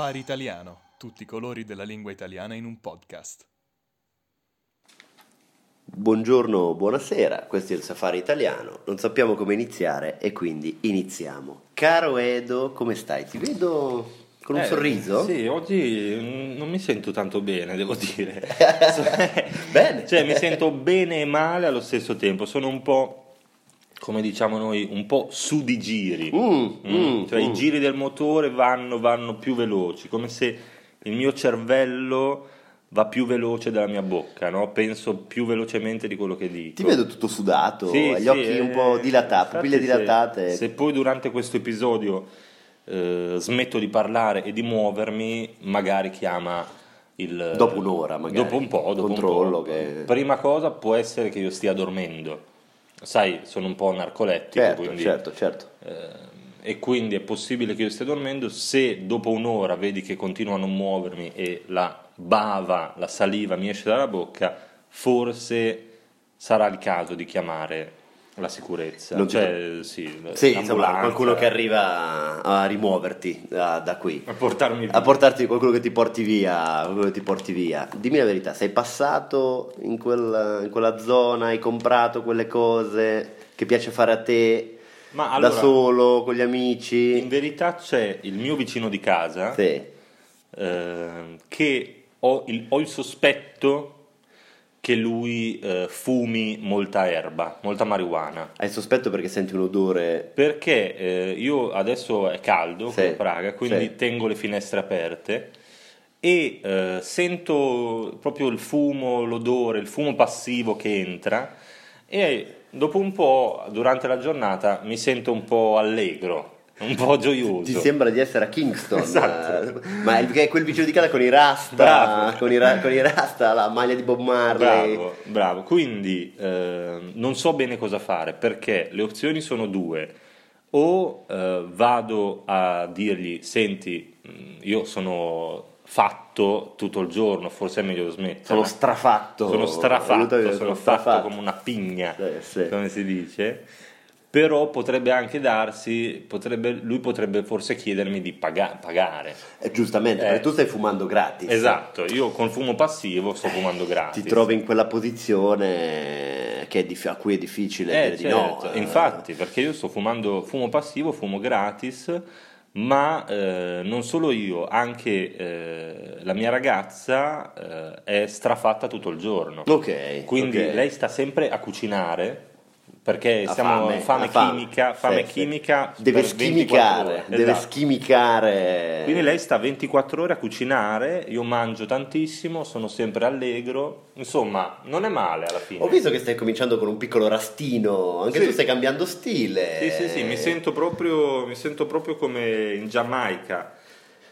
Safari Italiano, tutti i colori della lingua italiana in un podcast. Buongiorno, buonasera, questo è il Safari Italiano, non sappiamo come iniziare e quindi iniziamo. Caro Edo, come stai? Ti vedo con un Eh, sorriso? Sì, oggi non mi sento tanto bene, devo dire. Bene. Cioè, mi sento bene e male allo stesso tempo. Sono un po', come diciamo noi, un po' su di giri. Mm, Mm, mm, cioè, mm. i giri del motore vanno, vanno più veloci, come se il mio cervello va più veloce della mia bocca, no? Penso più velocemente di quello che dico. Ti vedo tutto sudato, Sì, gli sì, occhi un po' eh, dilatati, pupille se- dilatate. Se, poi durante questo episodio eh, smetto di parlare e di muovermi, magari chiama il... Dopo un'ora, magari. Dopo un po', dopo Controllo un po'. che- Prima cosa può essere che io stia dormendo. Sai, sono un po' narcolettico, Certo, quindi... certo, certo. eh, e quindi è possibile che io stia dormendo se dopo un'ora vedi che continuo a non muovermi e la bava, la saliva mi esce dalla bocca, forse sarà il caso di chiamare la sicurezza. Non cioè, sì, Sì, insomma, qualcuno che arriva a rimuoverti da, da qui. a portarmi via. A portarti qualcuno che ti porti via, qualcuno che ti porti via. Dimmi la verità, sei passato in, quel- in quella zona, hai comprato quelle cose che piace fare a te Ma allora, da solo, con gli amici? in verità c'è il mio vicino di casa Sì. eh, che ho il, ho il sospetto che lui eh, fumi molta erba, molta marijuana. Hai sospetto perché senti un odore... Perché eh, io adesso è caldo Sì, qui a Praga, quindi sì. tengo le finestre aperte e eh, sento proprio il fumo, l'odore, il fumo passivo che entra e dopo un po', durante la giornata, mi sento un po' allegro, un po' gioioso. Ti sembra di essere a Kingston, Esatto. eh, ma è quel vicino di casa con i rasta, con i, ra- con i rasta, la maglia di Bob Marley. Bravo, bravo. Quindi eh, non so bene cosa fare perché le opzioni sono due. O eh, vado a dirgli, senti, mh, io sono fatto tutto il giorno, forse è meglio smettere. Sono strafatto. Sono strafatto, sono fatto strafatto. come una pigna, Sì, sì. come si dice. Però potrebbe anche darsi, potrebbe- lui potrebbe forse chiedermi di paga- pagare. Eh, giustamente, Eh. perché tu stai fumando gratis. Esatto, io col fumo passivo sto fumando gratis. Ti trovi in quella posizione che è dif- a cui è difficile Eh, dire di no. certo, eh. infatti, perché io sto fumando fumo passivo, fumo gratis, ma eh, non solo io, anche eh, la mia ragazza eh, è strafatta tutto il giorno. Ok. Quindi ok. lei sta sempre a cucinare perché Ha siamo fame, fame, chimica, fame Sì, sì. chimica Deve per 24 schimicare, deve Esatto. schimicare. Quindi lei sta 24 ore a cucinare, io mangio tantissimo, sono sempre allegro, insomma, non è male alla fine. Ho visto che stai cominciando con un piccolo rastino, anche Sì. tu stai cambiando stile. Sì, sì, sì, mi sento proprio, mi sento proprio come in Giamaica.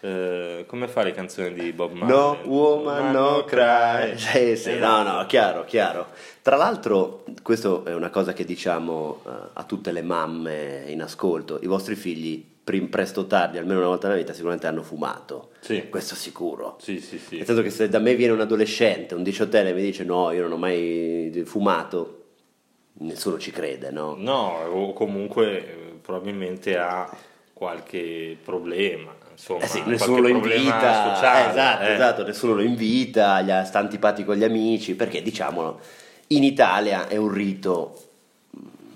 Eh, come fa le canzoni di Bob Marley? No woman, Ma no cry. Sì, sì, no, no, chiaro, chiaro. Tra l'altro, questo è una cosa che diciamo eh, a tutte le mamme in ascolto, i vostri figli prim- presto o tardi, almeno una volta nella vita, sicuramente hanno fumato. Sì. Questo sicuro. Sì, sì, sì. Nel senso che se da me viene un adolescente, un diciottenne e mi dice no, io non ho mai fumato, nessuno ci crede, no? No, o comunque eh, probabilmente ha qualche problema, insomma, Eh sì, nessuno lo invita, sociale, eh, esatto, eh. esatto, nessuno lo invita, gli sta antipatico agli amici, perché diciamolo, in Italia è un rito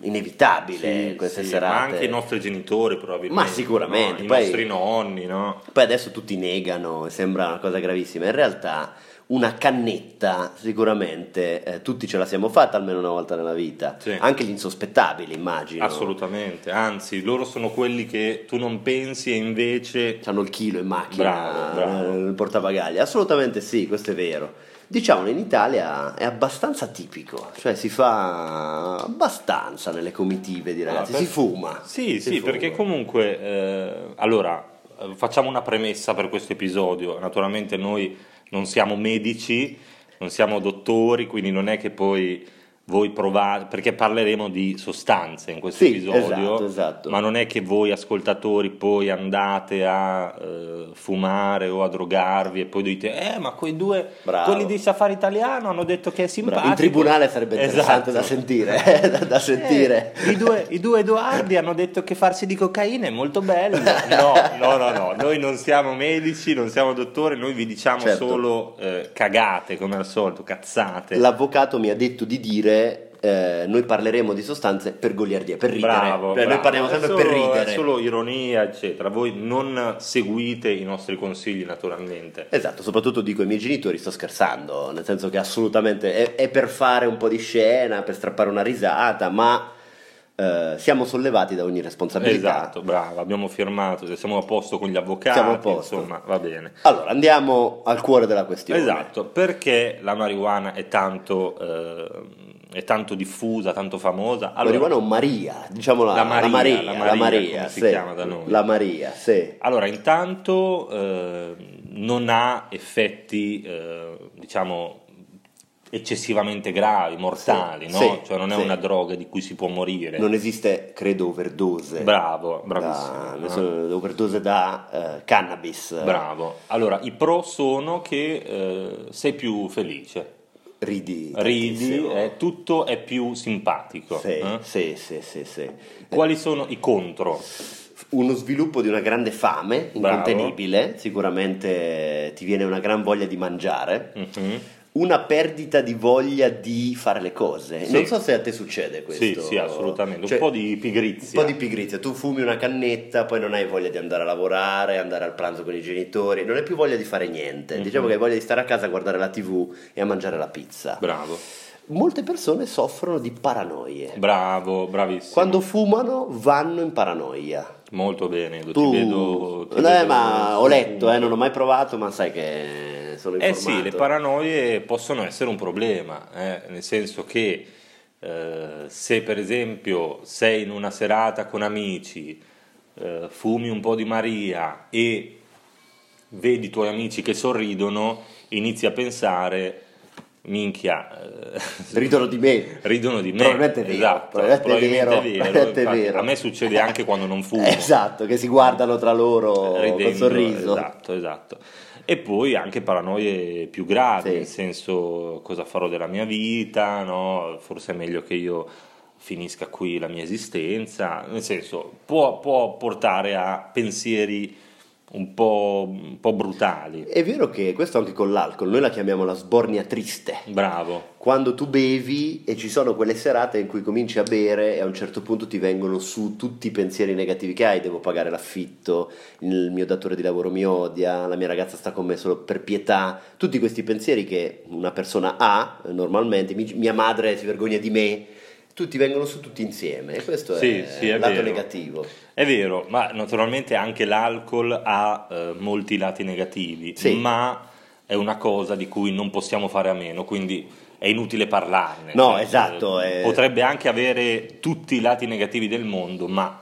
inevitabile Sì, queste sì, serate. Ma anche i nostri genitori probabilmente. Ma sicuramente, no? I poi- nostri nonni, no? Poi adesso tutti negano, sembra una cosa gravissima, in realtà una cannetta sicuramente eh, tutti ce la siamo fatta almeno una volta nella vita, Sì. anche gli insospettabili immagino. Assolutamente, anzi, loro sono quelli che tu non pensi e invece Hanno il chilo in macchina, Bravo, bravo. eh, il portabagagli. Assolutamente sì, questo è vero. Diciamo in Italia è abbastanza tipico, cioè si fa abbastanza nelle comitive di ragazzi, Ah, per- si fuma. Sì, Si sì, fuma. perché comunque, eh, allora, eh, facciamo una premessa per questo episodio. Naturalmente noi non siamo medici, non siamo dottori, quindi non è che poi voi provate, perché parleremo di sostanze in questo Sì, episodio, esatto, esatto. ma non è che voi ascoltatori poi andate a eh, fumare o a drogarvi e poi dite, eh ma quei due, Bravo. quelli di Safari Italiano hanno detto che è simpatico. In tribunale sarebbe interessante Esatto. da sentire, eh, da, da sentire. Eh, i, due, I due Edoardi hanno detto che farsi di cocaina è molto bello. No, no, no, no, noi non siamo medici, non siamo dottori, noi vi diciamo Certo. solo eh, cagate come al solito, cazzate. L'avvocato mi ha detto di dire eh, noi parleremo di sostanze per goliardia, per ridere. Bravo, Cioè, bravo. Noi parliamo sempre solo- per ridere. È solo ironia, eccetera. Voi non seguite i nostri consigli, naturalmente. Esatto, soprattutto dico ai miei genitori sto scherzando, nel senso che assolutamente è, è per fare un po' di scena, per strappare una risata, ma eh, siamo sollevati da ogni responsabilità. Esatto, bravo, abbiamo firmato, siamo a posto con gli avvocati, Siamo a posto. insomma, va bene. Allora, andiamo al cuore della questione. Esatto, perché la marijuana è tanto, eh, è tanto diffusa, tanto famosa? Allora, Marijuana o Maria, diciamo la, La Maria, la Maria, la la Maria, Maria, come si sì. chiama da noi. La Maria, sì. Allora, intanto eh, non ha effetti, eh, diciamo, eccessivamente gravi, mortali, Sì, no? sì, cioè non è sì. una droga di cui si può morire. Non esiste, credo, overdose. Bravo, Da, bravissimo. ne sono- overdose da eh, cannabis. Bravo. Allora, i pro sono che eh, sei più felice, Ridi. ridi, eh, tutto è più simpatico. Sì, eh? sì, sì, sì, sì. Quali sono i contro? Uno sviluppo di una grande fame Bravo. incontenibile, sicuramente ti viene una gran voglia di mangiare, Mhm. Una perdita di voglia di fare le cose. Sì. Non so se a te succede questo. Sì, sì, assolutamente. Cioè, un po' di pigrizia. Un po' di pigrizia, tu fumi una cannetta, poi non hai voglia di andare a lavorare, andare al pranzo con i genitori, non hai più voglia di fare niente. Mhm. Diciamo che hai voglia di stare a casa a guardare la TV e a mangiare la pizza. Bravo, Molte persone soffrono di paranoie. bravo, bravissimo. Quando fumano vanno in paranoia. Molto bene, lo- Tu, ti vedo... ti Eh, vedo ma ho letto, eh, non ho mai provato, ma sai che sono Eh informato. sì, le paranoie possono essere un problema, eh, nel senso che eh, se per esempio sei in una serata con amici, eh, fumi un po' di Maria e vedi i tuoi amici che sorridono, inizi a pensare, minchia, eh, Ridono di me. ridono di me. Probabilmente è vero, Esatto, probabilmente è vero, probabilmente è infatti, vero. A me succede anche quando non fumo. Esatto, che si guardano tra loro ridendo, con sorriso. Esatto, esatto. E poi anche paranoie più gravi, Sì. nel senso cosa farò della mia vita, no? forse è meglio che io finisca qui la mia esistenza, nel senso può, può portare a pensieri un po', un po' brutali. È vero che questo anche con l'alcol, noi la chiamiamo la sbornia triste. Bravo, Quando tu bevi e ci sono quelle serate in cui cominci a bere e a un certo punto ti vengono su tutti i pensieri negativi che hai, devo pagare l'affitto, il mio datore di lavoro mi odia, la mia ragazza sta con me solo per pietà, tutti questi pensieri che una persona ha eh, normalmente, mi- mia madre si vergogna di me, tutti vengono su tutti insieme e questo Sì, è sì, il lato vero. negativo. È vero, ma naturalmente anche l'alcol ha eh, molti lati negativi, Sì. ma è una cosa di cui non possiamo fare a meno, quindi è inutile parlarne. No, Cioè, esatto, eh, è- Potrebbe anche avere tutti i lati negativi del mondo, ma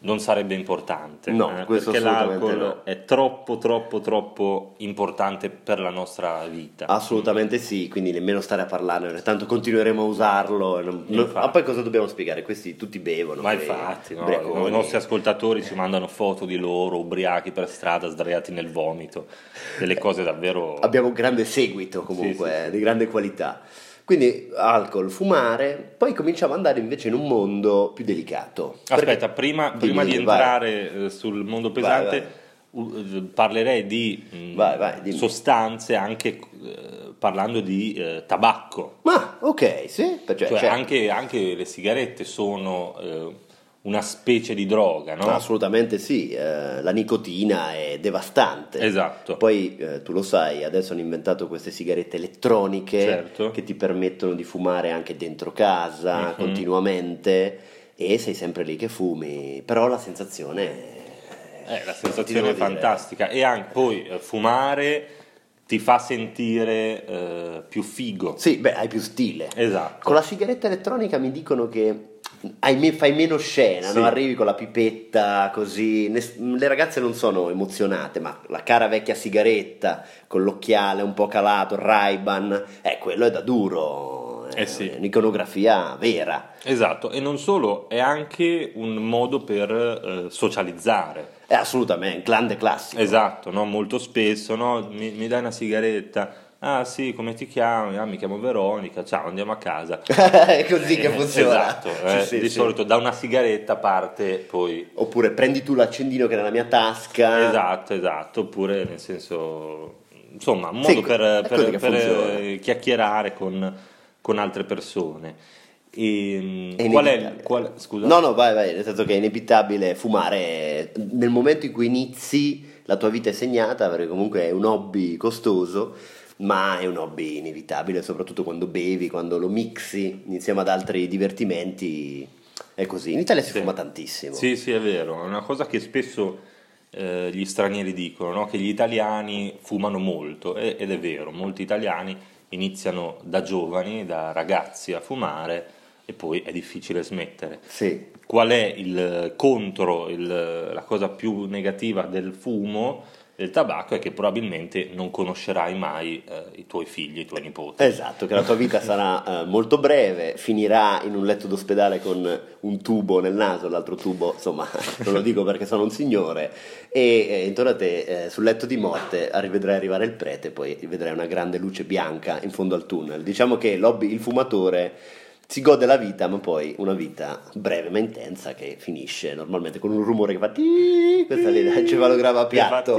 non sarebbe importante. No, eh, questo perché l'alcol no. è troppo, troppo, troppo importante per la nostra vita. Assolutamente sì, quindi nemmeno stare a parlarne, tanto continueremo a usarlo. non- non- ma poi cosa dobbiamo spiegare? Questi tutti bevono. Ma quei infatti, no, i nostri ascoltatori ci mandano foto di loro ubriachi per strada, sdraiati nel vomito, delle cose davvero... abbiamo un grande seguito comunque, Sì, sì, sì. di grande qualità. Quindi alcol, fumare, poi cominciamo ad andare invece in un mondo più delicato. Aspetta, prima, prima di dimmi, vai. entrare eh, sul mondo Vai, pesante, u- eh, parlerei di Vai, vai, dimmi. sostanze anche eh, parlando di eh, tabacco. Ma ok, sì, cioè, Cioè, certo. anche, anche le sigarette sono eh, una specie di droga, no? Assolutamente sì, eh, la nicotina è devastante. Esatto. Poi eh, tu lo sai, adesso hanno inventato queste sigarette elettroniche Certo. che ti permettono di fumare anche dentro casa Mhm. continuamente e sei sempre lì che fumi, però la sensazione è... Eh, la sensazione è devo dire. fantastica e anche poi eh, fumare ti fa sentire eh, più figo. Sì, beh, hai più stile. Esatto. Con la sigaretta elettronica mi dicono che me- fai meno scena, Sì. no? arrivi con la pipetta così, le ragazze non sono emozionate, ma la cara vecchia sigaretta con l'occhiale un po' calato, Ray-Ban, eh, quello è da duro, è Eh sì. un'iconografia vera. Esatto, e non solo, è anche un modo per eh, socializzare. È assolutamente un grande classico. Esatto, no? molto spesso, no? mi, mi dai una sigaretta? Ah sì, come ti chiami? Ah, mi chiamo Veronica, ciao, andiamo a casa. è così che Eh, funziona. Esatto, eh, Sì, sì, di sì. solito da una sigaretta parte poi... Oppure prendi tu l'accendino che è nella mia tasca. Esatto, esatto, oppure nel senso... Insomma, un modo per, per- per, eh, chiacchierare con, con altre persone. E, È qual è, qual- scusa? No, no, vai, vai, nel senso che è inevitabile fumare nel momento in cui inizi la tua vita è segnata perché comunque è un hobby costoso, ma è un hobby inevitabile, soprattutto quando bevi, quando lo mixi insieme ad altri divertimenti. È così. In Italia si Sì. fuma tantissimo. Sì, sì, è vero, è una cosa che spesso eh, gli stranieri dicono, no? che gli italiani fumano molto, e- ed è vero, molti italiani iniziano da giovani, da ragazzi a fumare e poi è difficile smettere. Sì. Qual è il contro, il- la cosa più negativa del fumo, del tabacco, è che probabilmente non conoscerai mai eh, i tuoi figli, i tuoi nipoti. Esatto, che la tua vita sarà eh, molto breve, finirà in un letto d'ospedale con un tubo nel naso, l'altro tubo, insomma, non lo dico perché sono un signore, e eh, intorno a te, eh, sul letto di morte, arri- vedrai arrivare il prete, poi vedrai una grande luce bianca in fondo al tunnel. Diciamo che l'hobby, il fumatore si gode la vita, ma poi una vita breve ma intensa che finisce normalmente con un rumore che fa ti, questa lì il cefalogramma a piatto.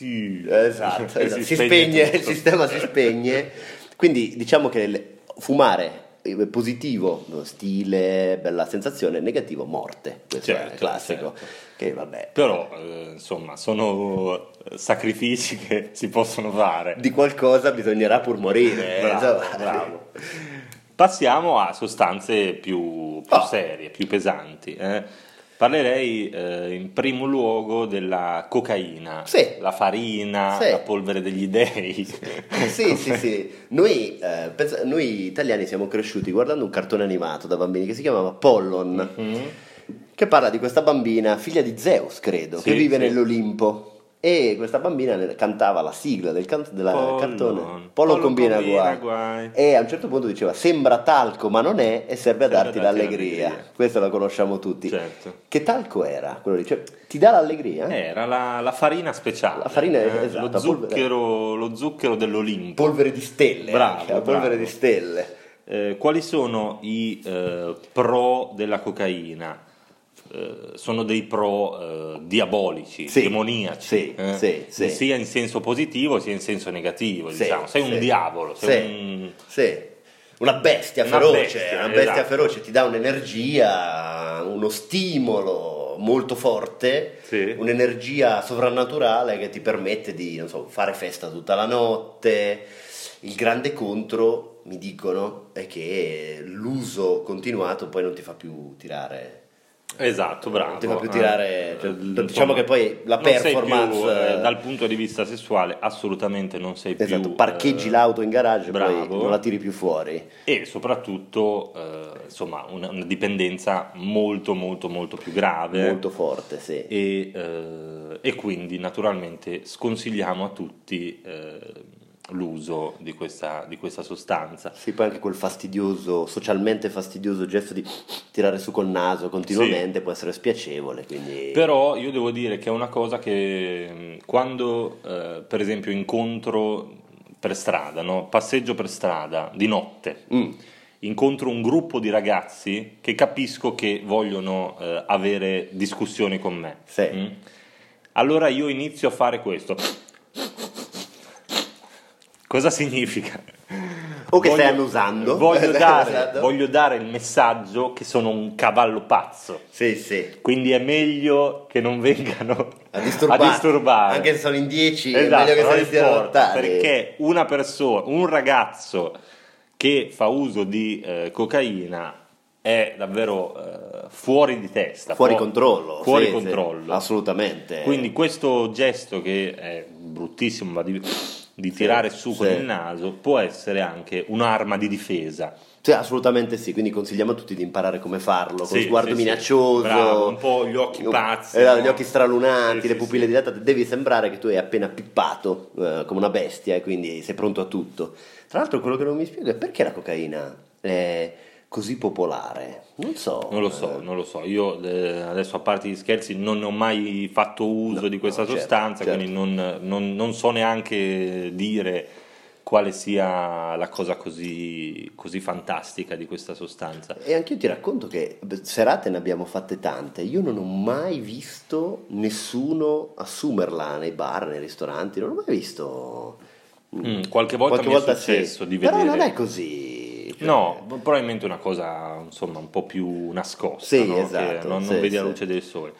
Esatto, esatto. si, spegne, il sistema si spegne. Quindi diciamo che fumare è positivo, stile, bella sensazione, negativo, morte. Questo è Certo, il classico. certo. Che vabbè, Però, eh, insomma, sono sacrifici che si possono fare. di qualcosa bisognerà pur morire. eh, Bravo, insomma. bravo. Passiamo a sostanze più, più Oh. serie, più pesanti. eh. Parlerei eh, in primo luogo della cocaina, Sì. la farina, Sì. la polvere degli dei. Sì, sì, sì. Noi, eh, pensa- noi italiani siamo cresciuti guardando un cartone animato da bambini che si chiamava Pollon, Mhm. che parla di questa bambina, figlia di Zeus, credo, Sì, che vive nell'Olimpo. E questa bambina cantava la sigla del can- della Pollon. cartone. Pollon Pollon combina, combina guai. guai. E a un certo punto diceva: Sembra talco, ma non è, e serve a darti darti l'allegria. l'allegria. Questa la conosciamo tutti. Certo. Che talco era? Quello lì? Cioè, ti dà l'allegria? Era la, la farina speciale. La farina, eh, esatto, lo, zucchero, lo zucchero dell'Olimpo. Polvere di stelle. Bravo, anche, la polvere bravo. di stelle. Eh, quali sono i eh, pro della cocaina? Eh, sono dei pro eh, diabolici, Sì, demoniaci, sì, eh? sì, sia in senso positivo sia in senso negativo. Diciamo. Sei un diavolo, sei Sì. un-. Una bestia Una feroce, bestia, una bestia esatto. feroce ti dà un'energia, uno stimolo molto forte, un'energia sovrannaturale che ti permette di non so, fare festa tutta la notte. Il grande contro, mi dicono, è che l'uso continuato poi non ti fa più tirare. Esatto, bravo. Non ti fa più tirare, cioè, Eh, diciamo insomma, che poi la sei più, performance, eh, dal punto di vista sessuale assolutamente non sei Esatto, più parcheggi eh, l'auto in garage e poi bravo. non la tiri più fuori. e soprattutto eh, insomma una, una dipendenza molto molto molto più grave Molto forte, sì. e, eh, e quindi naturalmente sconsigliamo a tutti eh, l'uso di questa, di questa sostanza. Sì, poi anche quel fastidioso, socialmente fastidioso gesto di tirare su col naso continuamente può essere spiacevole, quindi... Però io devo dire che è una cosa che mh, quando eh, per esempio incontro per strada, no? passeggio per strada di notte, Mm. incontro un gruppo di ragazzi che capisco che vogliono eh, avere discussioni con me. Sì. Mm? Allora io inizio a fare questo. Cosa significa? O che stai annusando. Voglio dare, voglio dare il messaggio che sono un cavallo pazzo. Sì, sì. Quindi è meglio che non vengano A disturbare. a disturbare. Anche se sono in 10 è Esatto, meglio che se lontani. Perché una persona, un ragazzo che fa uso di eh, cocaina è davvero eh, fuori di testa. Fuori fu- controllo. Fuori sì, sì, controllo. assolutamente. Quindi questo gesto che è bruttissimo, ma di, di tirare su con il naso, può essere anche un'arma di difesa. Sì, assolutamente sì, quindi consigliamo a tutti di imparare come farlo, con Sì, sguardo sì, minaccioso, Bravo, un po' gli occhi pazzi, eh, no? gli occhi stralunati, Sì, le pupille dilatate, devi sembrare che tu hai appena pippato eh, come una bestia e quindi sei pronto a tutto. Tra l'altro quello che non mi spiego è perché la cocaina è così popolare, non so. Non lo so, eh, non lo so. Io eh, adesso a parte gli scherzi non ho mai fatto uso No, di questa no, certo, sostanza, certo. quindi non, non- non so neanche dire quale sia la cosa così, così fantastica di questa sostanza. E anche io ti racconto che serate ne abbiamo fatte tante. Io non ho mai visto nessuno assumerla nei bar, nei ristoranti. Non ho mai visto. Mm, qualche volta mi è successo sì. di Però vedere- non è così. Cioè- No, probabilmente una cosa insomma un po' più nascosta, Sì, no? Che esatto, non, non sì, vedi la sì. luce del sole.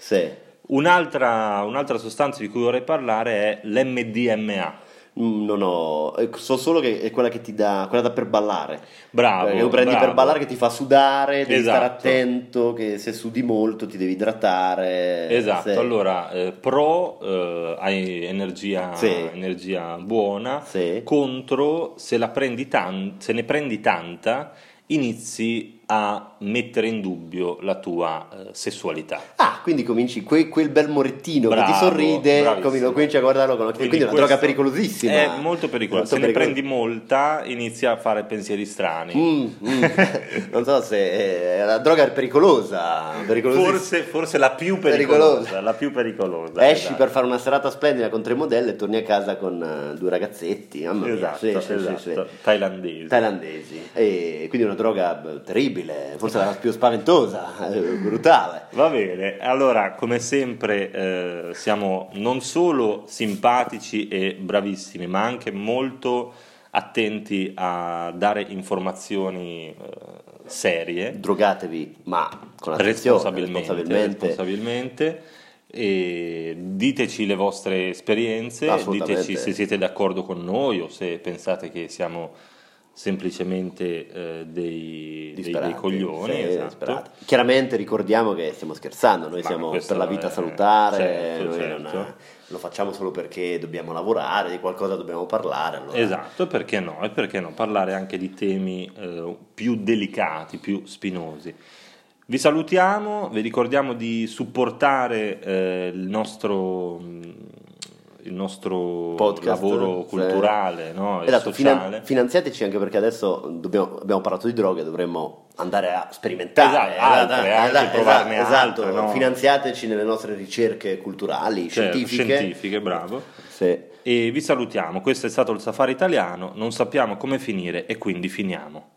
Un'altra, un'altra sostanza di cui vorrei parlare è l'MDMA. Mm, Non ho. eh, So solo che è quella che ti dà. quella da per ballare. Bravo, Perché lo prendi bravo. per ballare che ti fa sudare, devi stare Esatto. attento, che se sudi molto ti devi idratare. Esatto, sì. allora eh, pro eh, hai energia, Sì. energia buona, Sì. contro se, la prendi tan- se ne prendi tanta inizi a mettere in dubbio la tua eh, sessualità. Ah, quindi cominci que- quel bel morettino che Bravo, ti sorride, bravissimo. cominci a guardarlo con occhi. Quindi, è una droga pericolosissima. È molto pericolosa. Se Molto ne prendi molta inizi a fare pensieri strani. Mm, mm. non so se è la droga è pericolosa. Forse, forse la più pericolosa, Pericolosa. la più pericolosa. Esci esatto. per fare una serata splendida con tre modelle e torni a casa con eh, due ragazzetti. Mamma Esatto, sì, sì, sì, esatto. sì. Thailandesi. Thailandesi. E quindi una droga terribile, forse la più spaventosa, eh, brutale. Va bene, allora come sempre eh, siamo non solo simpatici e bravissimi, ma anche molto attenti a dare informazioni eh, serie, Drogatevi, ma con responsabilmente, responsabilmente. responsabilmente, e diteci le vostre esperienze, diteci se siete d'accordo con noi o se pensate che siamo semplicemente eh, dei, dei- dei coglioni. sì, esatto. Chiaramente ricordiamo che stiamo scherzando, noi Ma siamo per la vita è- salutare, certo, certo. non lo facciamo solo perché dobbiamo lavorare, di qualcosa dobbiamo parlare. allora- Esatto, perché no? E perché no? Parlare anche di temi eh, più delicati, più spinosi. Vi salutiamo, vi ricordiamo di supportare eh, il nostro, mm, il nostro Podcast, lavoro sì. culturale no? e Esatto, sociale. finanziateci anche perché adesso dobbiamo- abbiamo parlato di droghe, dovremmo andare a sperimentare. Esatto, altre, anche provarne esatto, altre, no? finanziateci nelle nostre ricerche culturali, Certo, scientifiche. scientifiche, bravo. Sì. E vi salutiamo, questo è stato il Safari Italiano, non sappiamo come finire e quindi finiamo.